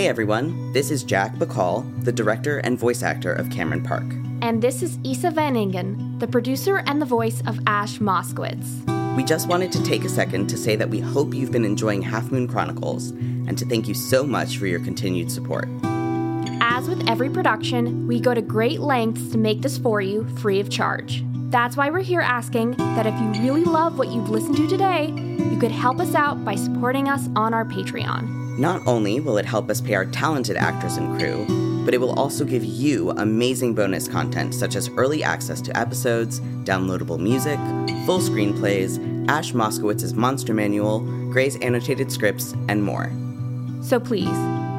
Hey everyone, this is Jack Bacall, the director and voice actor of Cameron Park. And this is Isa Van Ingen, the producer and the voice of Ash Moskowitz. We just wanted to take a second to say that we hope you've been enjoying Half Moon Chronicles and to thank you so much for your continued support. As with every production, we go to great lengths to make this for you free of charge. That's why we're here asking that if you really love what you've listened to today, you could help us out by supporting us on our Patreon. Not only will it help us pay our talented actors and crew, but it will also give you amazing bonus content such as early access to episodes, downloadable music, full screenplays, Ash Moskowitz's Monster Manual, Gray's annotated scripts, and more. So please,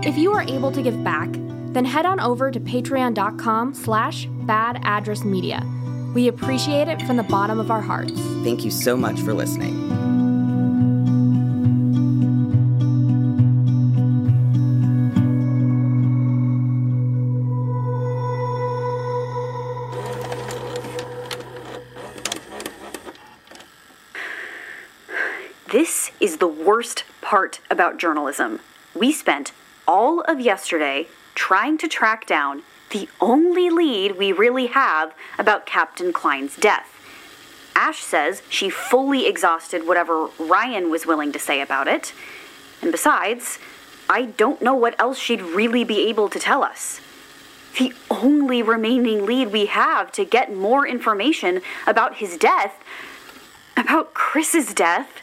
if you are able to give back, then head on over to patreon.com slash badaddressmedia we appreciate it from the bottom of our hearts. Thank you so much for listening. Worst part about journalism. We spent all of yesterday trying to track down the only lead we really have about Captain Klein's death. Ash says she fully exhausted whatever Ryan was willing to say about it. And besides, I don't know what else she'd really be able to tell us. The only remaining lead we have to get more information about his death, about Chris's death,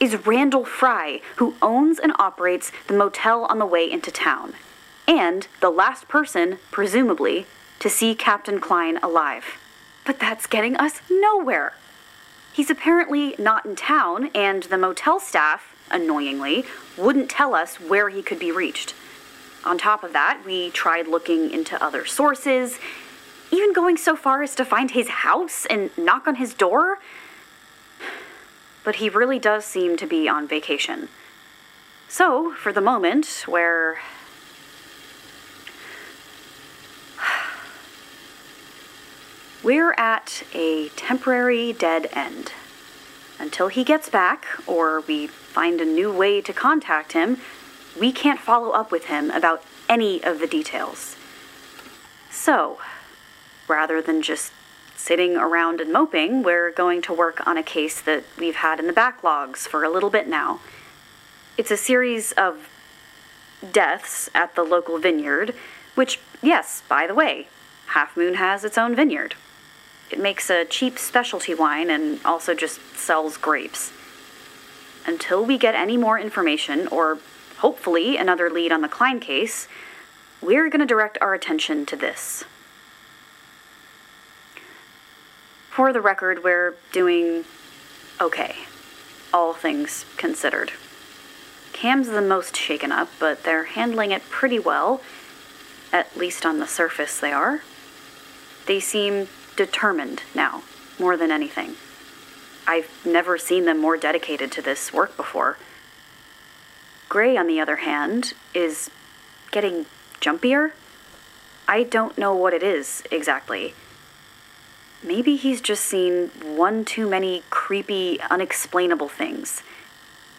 is Randall Fry, who owns and operates the motel on the way into town and the last person, presumably, to see Captain Klein alive. But that's getting us nowhere. He's apparently not in town, and the motel staff, annoyingly, wouldn't tell us where he could be reached. On top of that, we tried looking into other sources, even going so far as to find his house and knock on his door. But he really does seem to be on vacation. So, for the moment, where We're at a temporary dead end. Until he gets back, or we find a new way to contact him, we can't follow up with him about any of the details. So, rather than just sitting around and moping, we're going to work on a case that we've had in the backlogs for a little bit now. It's a series of deaths at the local vineyard, which, yes, by the way, Half Moon has its own vineyard. It makes a cheap specialty wine and also just sells grapes. Until we get any more information, or hopefully another lead on the Klein case, we're going to direct our attention to this. For the record, we're doing okay, all things considered. Cam's the most shaken up, but they're handling it pretty well. At least on the surface, they are. They seem determined now, more than anything. I've never seen them more dedicated to this work before. Gray, on the other hand, is getting jumpier. I don't know what it is exactly. Maybe he's just seen one too many creepy, unexplainable things.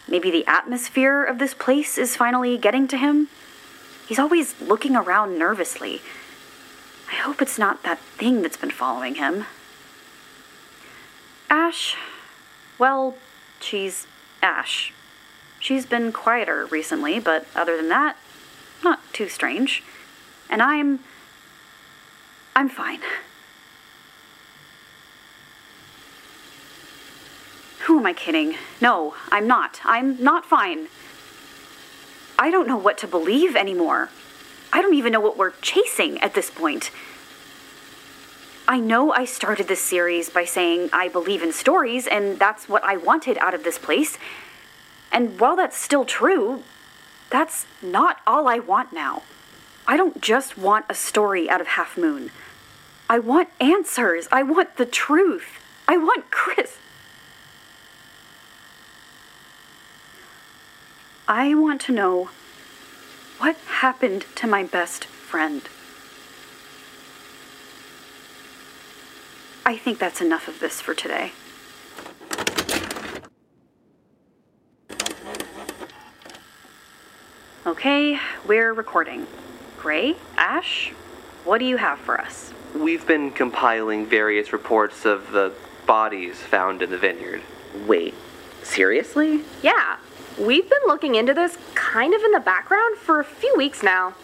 Maybe the atmosphere of this place is finally getting to him. He's always looking around nervously, I hope it's not that thing that's been following him. Ash, well, she's Ash. She's been quieter recently, but other than that, not too strange. And I'm. I'm fine. Am I kidding? No, I'm not. I'm not fine. I don't know what to believe anymore. I don't even know what we're chasing at this point. I know I started this series by saying I believe in stories, and that's what I wanted out of this place. And while that's still true, that's not all I want now. I don't just want a story out of Half Moon. I want answers. I want the truth. I want Chris. I want to know what happened to my best friend? I think that's enough of this for today. Okay, we're recording. Gray, Ash, what do you have for us? We've been compiling various reports of the bodies found in the vineyard. Wait, seriously? Yeah, we've been looking into this kind of in the background for a few weeks now.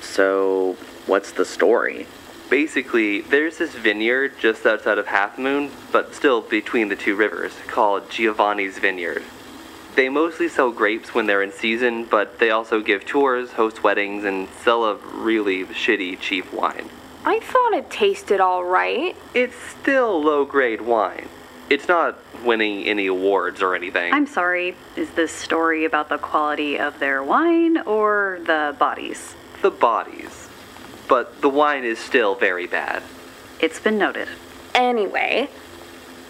So, what's the story? Basically, there's this vineyard just outside of Half Moon, but still between the two rivers, called Giovanni's Vineyard. They mostly sell grapes when they're in season, but they also give tours, host weddings, and sell a really shitty cheap wine. I thought it tasted all right. It's still low grade wine. It's not winning any awards or anything. I'm sorry, is this story about the quality of their wine or the bodies? the bodies. But the wine is still very bad. It's been noted. Anyway,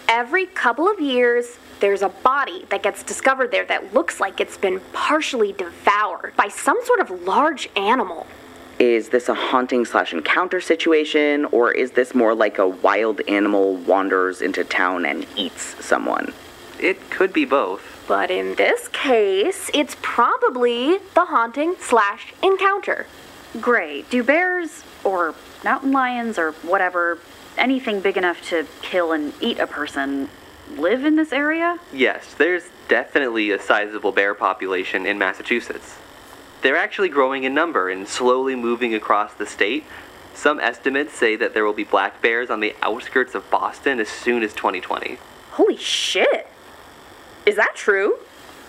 every couple of years, there's a body that gets discovered there that looks like it's been partially devoured by some sort of large animal. Is this a haunting slash encounter situation, or is this more like a wild animal wanders into town and eats someone? It could be both. But in this case, it's probably the haunting slash encounter. Gray, do bears or mountain lions or whatever, anything big enough to kill and eat a person, live in this area? Yes, there's definitely a sizable bear population in Massachusetts. They're actually growing in number and slowly moving across the state. Some estimates say that there will be black bears on the outskirts of Boston as soon as 2020. Holy shit! Is that true?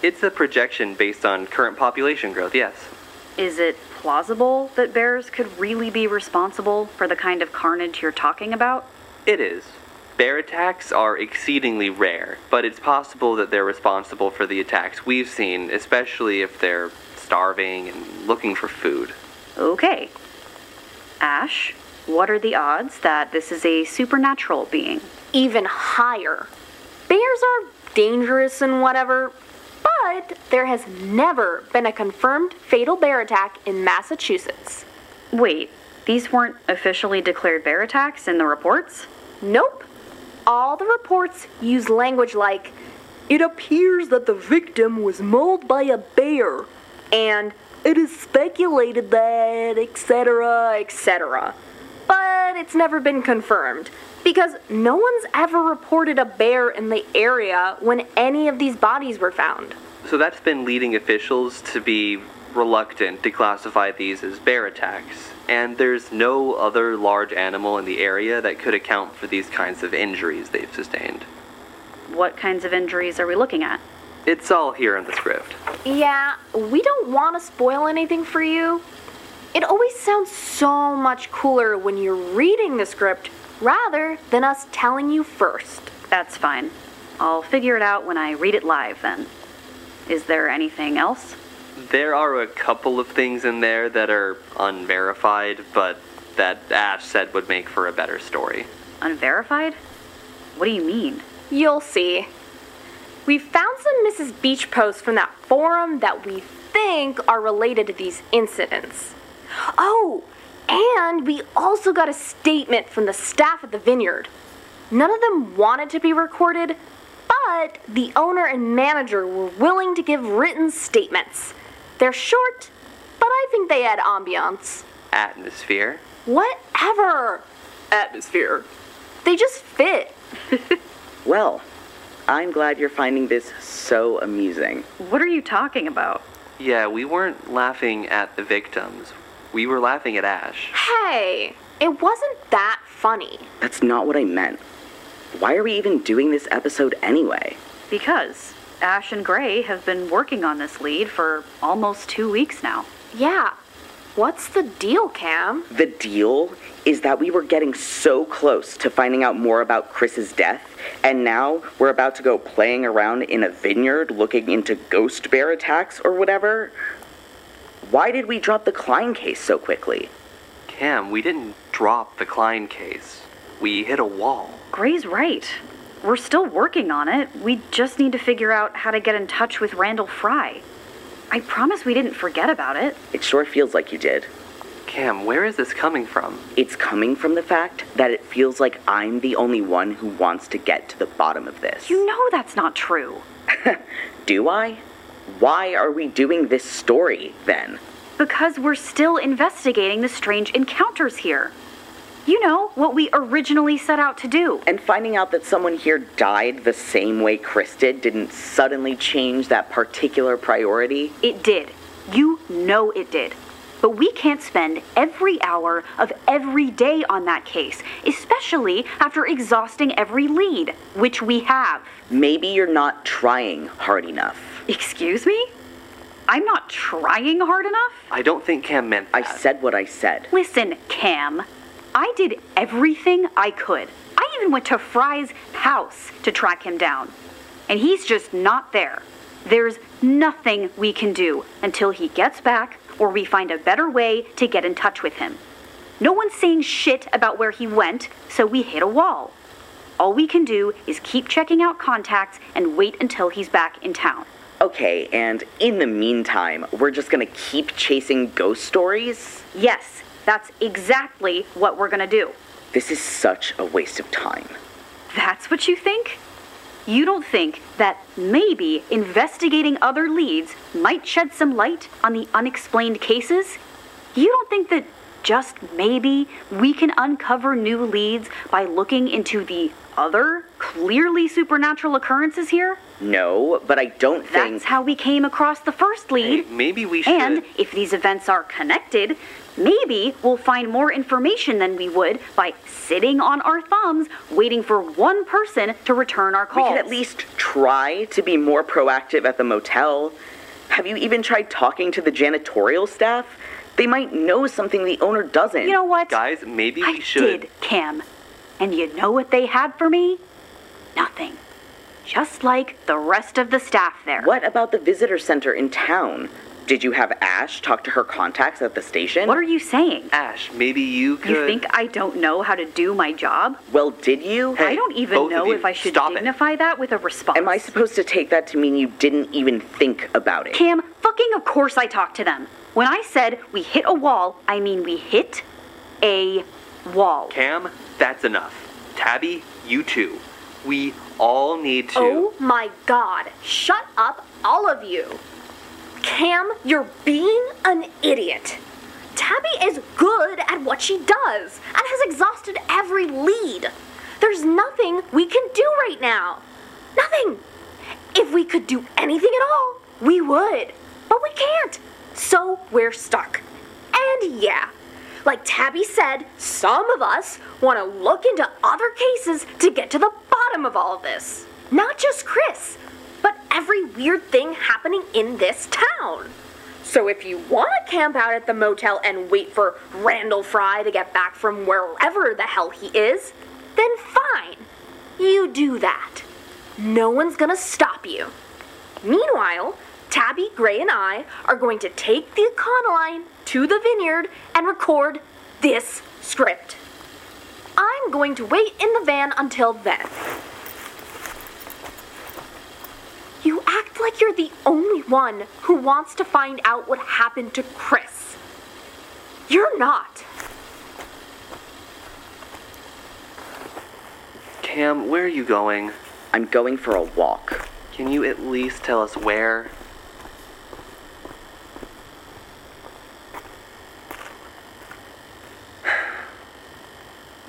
It's a projection based on current population growth, yes. Is it plausible that bears could really be responsible for the kind of carnage you're talking about? It is. Bear attacks are exceedingly rare, but it's possible that they're responsible for the attacks we've seen, especially if they're starving and looking for food. Okay. Ash, what are the odds that this is a supernatural being? Even higher. Bears are dangerous and whatever, but there has never been a confirmed fatal bear attack in Massachusetts. Wait, these weren't officially declared bear attacks in the reports? Nope. All the reports use language like, it appears that the victim was mauled by a bear, and it is speculated that, etc., etc. But it's never been confirmed, because no one's ever reported a bear in the area when any of these bodies were found. So that's been leading officials to be reluctant to classify these as bear attacks. And there's no other large animal in the area that could account for these kinds of injuries they've sustained. What kinds of injuries are we looking at? It's all here in the script. Yeah, we don't want to spoil anything for you. It always sounds so much cooler when you're reading the script rather than us telling you first. That's fine. I'll figure it out when I read it live then. Is there anything else? There are a couple of things in there that are unverified, but that Ash said would make for a better story. Unverified? What do you mean? You'll see. We found some Mrs. Beach posts from that forum that we think are related to these incidents. Oh, and we also got a statement from the staff at the vineyard. None of them wanted to be recorded, but the owner and manager were willing to give written statements. They're short, but I think they add ambiance. Atmosphere. Whatever. Atmosphere. They just fit. Well, I'm glad you're finding this so amusing. What are you talking about? Yeah, we weren't laughing at the victims. We were laughing at Ash. Hey, it wasn't that funny. That's not what I meant. Why are we even doing this episode anyway? Because Ash and Gray have been working on this lead for almost two weeks now. Yeah. What's the deal, Cam? The deal is that we were getting so close to finding out more about Chris's death, and now we're about to go playing around in a vineyard looking into ghost bear attacks or whatever. Why did we drop the Klein case so quickly? Cam, we didn't drop the Klein case. We hit a wall. Gray's right. We're still working on it. We just need to figure out how to get in touch with Randall Fry. I promise we didn't forget about it. It sure feels like you did. Cam, where is this coming from? It's coming from the fact that it feels like I'm the only one who wants to get to the bottom of this. You know that's not true. Do I? Why are we doing this story then? Because we're still investigating the strange encounters here. You know, what we originally set out to do. And finding out that someone here died the same way Chris did didn't suddenly change that particular priority? It did. You know it did. But we can't spend every hour of every day on that case, especially after exhausting every lead, which we have. Maybe you're not trying hard enough. Excuse me? I'm not trying hard enough? I don't think Cam meant I said what I said. Listen, Cam. I did everything I could. I even went to Fry's house to track him down. And he's just not there. There's nothing we can do until he gets back or we find a better way to get in touch with him. No one's saying shit about where he went, so we hit a wall. All we can do is keep checking out contacts and wait until he's back in town. Okay, and in the meantime, we're just gonna keep chasing ghost stories? Yes, that's exactly what we're gonna do. This is such a waste of time. That's what you think? You don't think that maybe investigating other leads might shed some light on the unexplained cases? You don't think that just maybe we can uncover new leads by looking into the other clearly supernatural occurrences here? No, but I don't think. That's how we came across the first lead. Hey, maybe we should. And if these events are connected, maybe we'll find more information than we would by sitting on our thumbs waiting for one person to return our call. we could at least try to be more proactive at the motel. Have you even tried talking to the janitorial staff? They might know something the owner doesn't. You know what? Guys, maybe I we should. did, Cam. And you know what they had for me? Nothing. Just like the rest of the staff there. What about the visitor center in town? Did you have Ash talk to her contacts at the station? What are you saying? Ash, maybe you could. You think I don't know how to do my job? well, did you? Hey, I don't even both of know you, if I should stop it. dignify that with a response. Am I supposed to take that to mean you didn't even think about it? Cam, fucking of course I talked to them. When I said we hit a wall, I mean we hit a wall. Cam, that's enough. Tabby, you too. We all need to. Oh my god. Shut up, all of you. Cam, you're being an idiot. Tabby is good at what she does and has exhausted every lead. There's nothing we can do right now. Nothing. If we could do anything at all, we would. But we can't. So we're stuck. And yeah, like Tabby said, some of us want to look into other cases to get to the bottom of all of this. Not just Chris, but every weird thing happening in this town. So if you want to camp out at the motel and wait for Randall Fry to get back from wherever the hell he is, then fine. You do that. No one's gonna stop you. Meanwhile, Tabby, Gray, and I are going to take the Econoline to the vineyard and record this script. I'm going to wait in the van until then. You act like you're the only one who wants to find out what happened to Chris. You're not. Cam, where are you going? I'm going for a walk. Can you at least tell us where?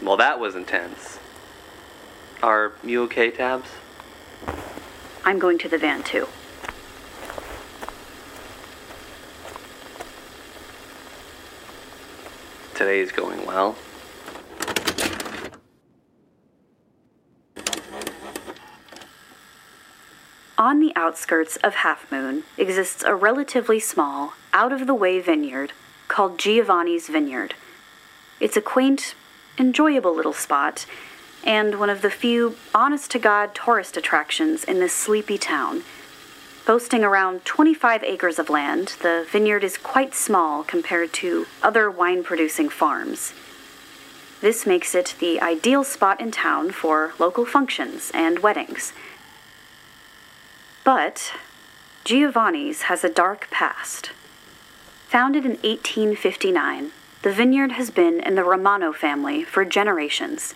Well, that was intense. Are you okay, Tabs? I'm going to the van too. Today's going well. On the outskirts of Half Moon exists a relatively small, out of the way vineyard called Giovanni's Vineyard. It's a quaint, enjoyable little spot, and one of the few honest to God tourist attractions in this sleepy town. Boasting around 25 acres of land, the vineyard is quite small compared to other wine producing farms. This makes it the ideal spot in town for local functions and weddings. But Giovanni's has a dark past. Founded in 1859, the vineyard has been in the Romano family for generations.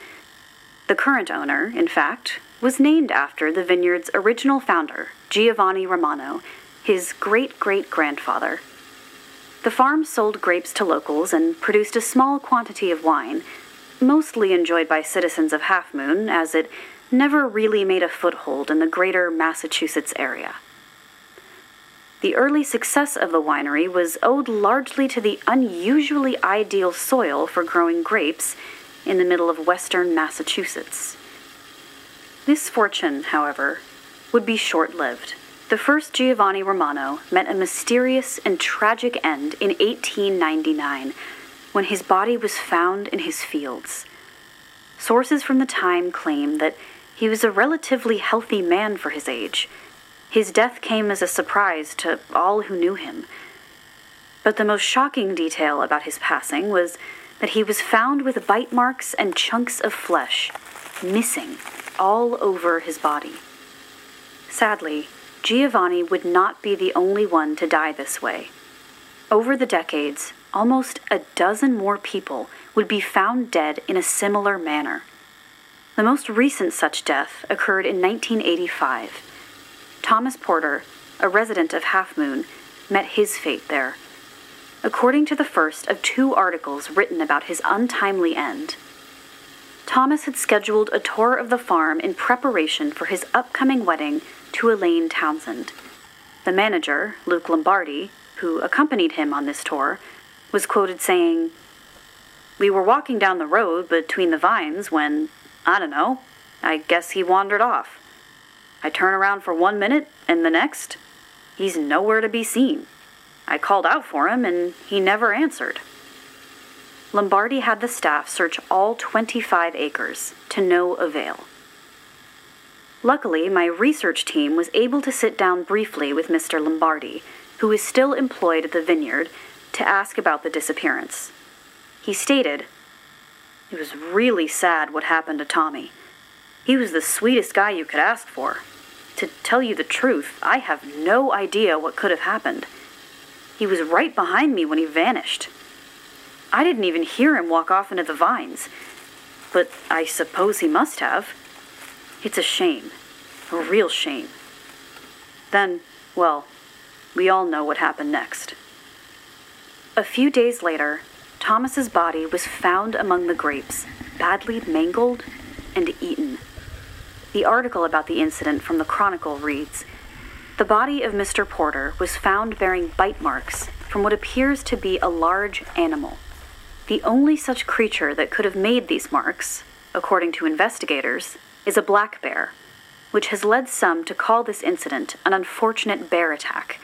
The current owner, in fact, was named after the vineyard's original founder, Giovanni Romano, his great great grandfather. The farm sold grapes to locals and produced a small quantity of wine, mostly enjoyed by citizens of Half Moon, as it never really made a foothold in the greater Massachusetts area. The early success of the winery was owed largely to the unusually ideal soil for growing grapes in the middle of western Massachusetts. This fortune, however, would be short lived. The first Giovanni Romano met a mysterious and tragic end in 1899 when his body was found in his fields. Sources from the time claim that he was a relatively healthy man for his age. His death came as a surprise to all who knew him. But the most shocking detail about his passing was that he was found with bite marks and chunks of flesh missing all over his body. Sadly, Giovanni would not be the only one to die this way. Over the decades, almost a dozen more people would be found dead in a similar manner. The most recent such death occurred in 1985. Thomas Porter, a resident of Half Moon, met his fate there. According to the first of two articles written about his untimely end, Thomas had scheduled a tour of the farm in preparation for his upcoming wedding to Elaine Townsend. The manager, Luke Lombardi, who accompanied him on this tour, was quoted saying, We were walking down the road between the vines when, I don't know, I guess he wandered off. I turn around for one minute, and the next, he's nowhere to be seen. I called out for him, and he never answered. Lombardi had the staff search all 25 acres, to no avail. Luckily, my research team was able to sit down briefly with Mr. Lombardi, who is still employed at the vineyard, to ask about the disappearance. He stated, It was really sad what happened to Tommy. He was the sweetest guy you could ask for. To tell you the truth, I have no idea what could have happened. He was right behind me when he vanished. I didn't even hear him walk off into the vines, but I suppose he must have. It's a shame. A real shame. Then, well, we all know what happened next. A few days later, Thomas's body was found among the grapes, badly mangled and eaten. The article about the incident from the Chronicle reads The body of Mr. Porter was found bearing bite marks from what appears to be a large animal. The only such creature that could have made these marks, according to investigators, is a black bear, which has led some to call this incident an unfortunate bear attack.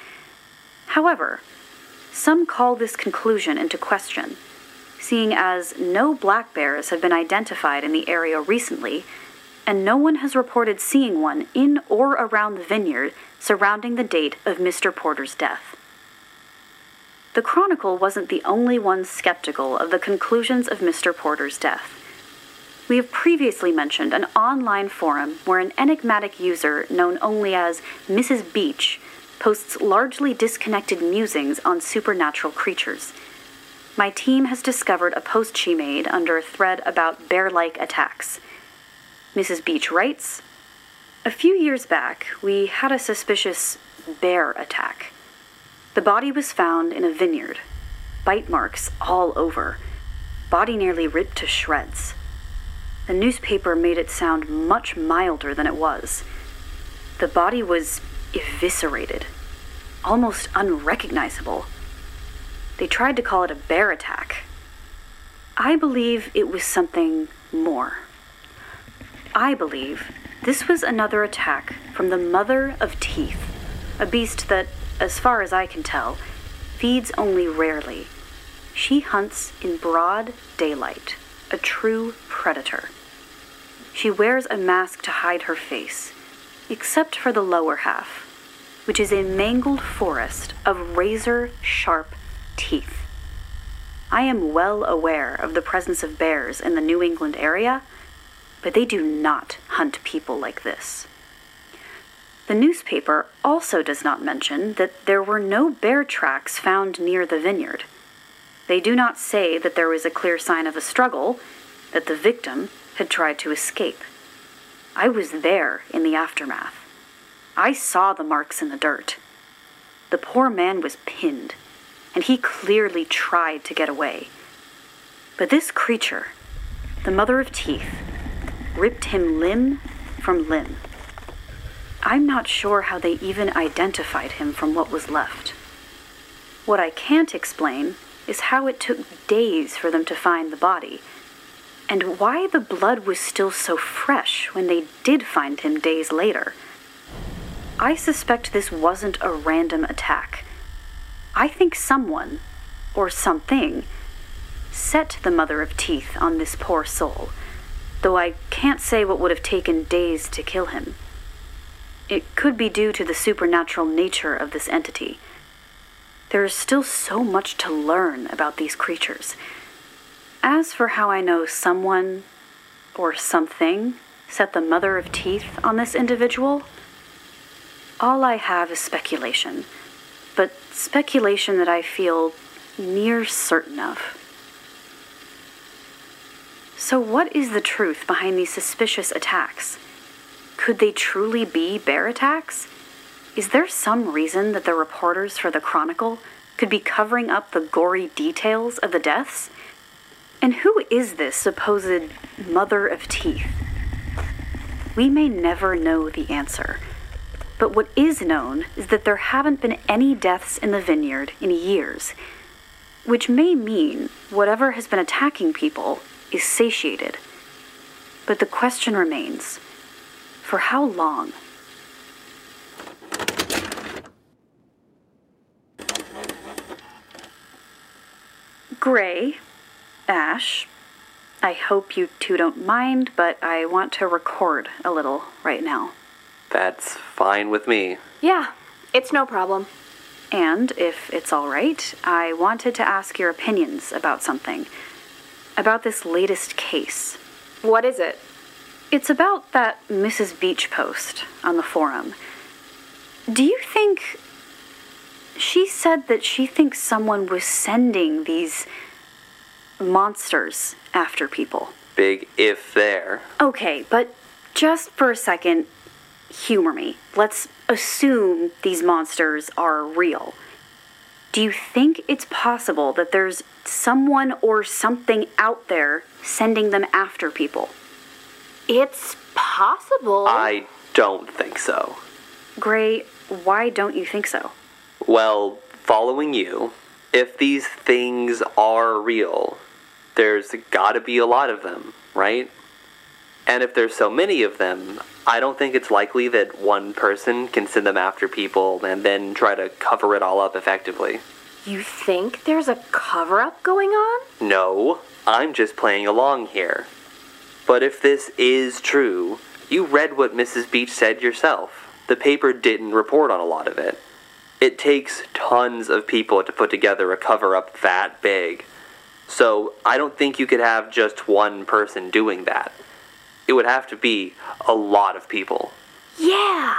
However, some call this conclusion into question, seeing as no black bears have been identified in the area recently, and no one has reported seeing one in or around the vineyard surrounding the date of Mr. Porter's death. The Chronicle wasn't the only one skeptical of the conclusions of Mr. Porter's death. We have previously mentioned an online forum where an enigmatic user known only as Mrs. Beach posts largely disconnected musings on supernatural creatures. My team has discovered a post she made under a thread about bear like attacks. Mrs. Beach writes A few years back, we had a suspicious bear attack. The body was found in a vineyard, bite marks all over, body nearly ripped to shreds. The newspaper made it sound much milder than it was. The body was eviscerated, almost unrecognizable. They tried to call it a bear attack. I believe it was something more. I believe this was another attack from the mother of teeth, a beast that, as far as I can tell, feeds only rarely. She hunts in broad daylight, a true predator. She wears a mask to hide her face, except for the lower half, which is a mangled forest of razor sharp teeth. I am well aware of the presence of bears in the New England area, but they do not hunt people like this. The newspaper also does not mention that there were no bear tracks found near the vineyard. They do not say that there was a clear sign of a struggle, that the victim had tried to escape. I was there in the aftermath. I saw the marks in the dirt. the poor man was pinned, and he clearly tried to get away. But this creature, the Mother of Teeth, ripped him limb from limb. I'm not sure how they even identified him from what was left. What I can't explain is how it took days for them to find the body, and why the blood was still so fresh when they did find him days later. I suspect this wasn't a random attack. I think someone, or something, set the Mother of Teeth on this poor soul, though I can't say what would have taken days to kill him. It could be due to the supernatural nature of this entity. There is still so much to learn about these creatures. As for how I know someone or something set the Mother of Teeth on this individual, all I have is speculation, but speculation that I feel near certain of. So, what is the truth behind these suspicious attacks? Could they truly be bear attacks? Is there some reason that the reporters for the Chronicle could be covering up the gory details of the deaths? And who is this supposed mother of teeth? We may never know the answer, but what is known is that there haven't been any deaths in the vineyard in years, which may mean whatever has been attacking people is satiated. But the question remains for how long? Gray, Ash, I hope you two don't mind, but I want to record a little right now. That's fine with me. Yeah, it's no problem. And if it's all right, I wanted to ask your opinions about something. About this latest case. What is it? It's about that Mrs. Beach post on the forum. Do you think. She said that she thinks someone was sending these monsters after people. Big if there. Okay, but just for a second, humor me. Let's assume these monsters are real. Do you think it's possible that there's someone or something out there sending them after people? It's possible. I don't think so. Gray, why don't you think so? Well, following you, if these things are real, there's gotta be a lot of them, right? And if there's so many of them, I don't think it's likely that one person can send them after people and then try to cover it all up effectively. You think there's a cover up going on? No, I'm just playing along here. But if this is true, you read what Mrs. Beach said yourself. The paper didn't report on a lot of it. It takes tons of people to put together a cover up that big. So I don't think you could have just one person doing that. It would have to be a lot of people. Yeah,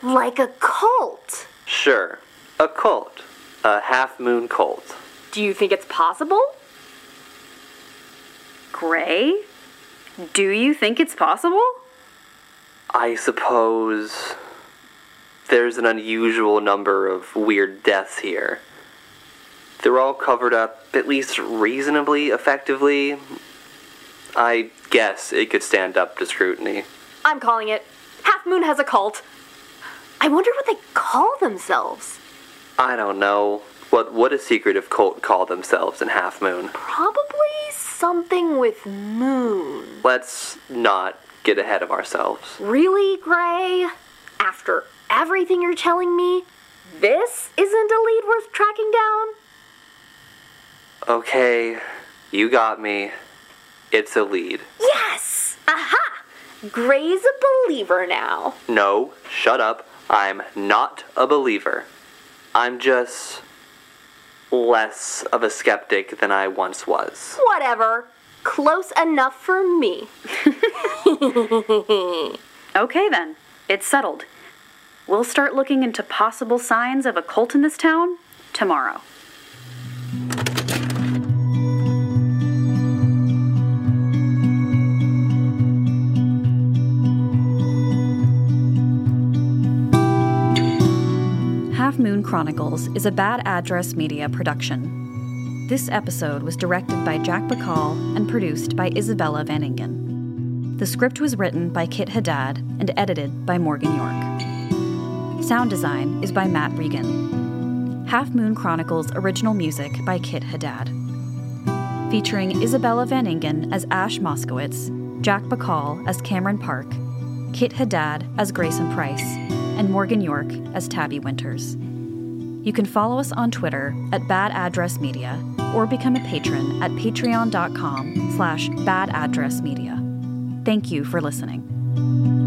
like a cult. Sure, a cult. A half moon cult. Do you think it's possible? Gray? Do you think it's possible? I suppose there's an unusual number of weird deaths here. They're all covered up at least reasonably effectively. I guess it could stand up to scrutiny. I'm calling it. Half Moon has a cult. I wonder what they call themselves. I don't know. What would a secretive cult call themselves in Half Moon? Probably something with moon. Let's not get ahead of ourselves. Really, Gray? After everything you're telling me, this isn't a lead worth tracking down? Okay, you got me. It's a lead. Yes! Aha! Gray's a believer now. No, shut up. I'm not a believer. I'm just less of a skeptic than I once was. Whatever. Close enough for me. Okay then, it's settled. We'll start looking into possible signs of a cult in this town tomorrow. Chronicles is a Bad Address Media production. This episode was directed by Jack Bacall and produced by Isabella Van Ingen. The script was written by Kit Haddad and edited by Morgan York. Sound design is by Matt Regan. Half Moon Chronicles original music by Kit Haddad. Featuring Isabella Van Ingen as Ash Moskowitz, Jack Bacall as Cameron Park, Kit Haddad as Grayson Price, and Morgan York as Tabby Winters. You can follow us on Twitter at Bad Address Media or become a patron at patreon.com slash badaddressmedia. Thank you for listening.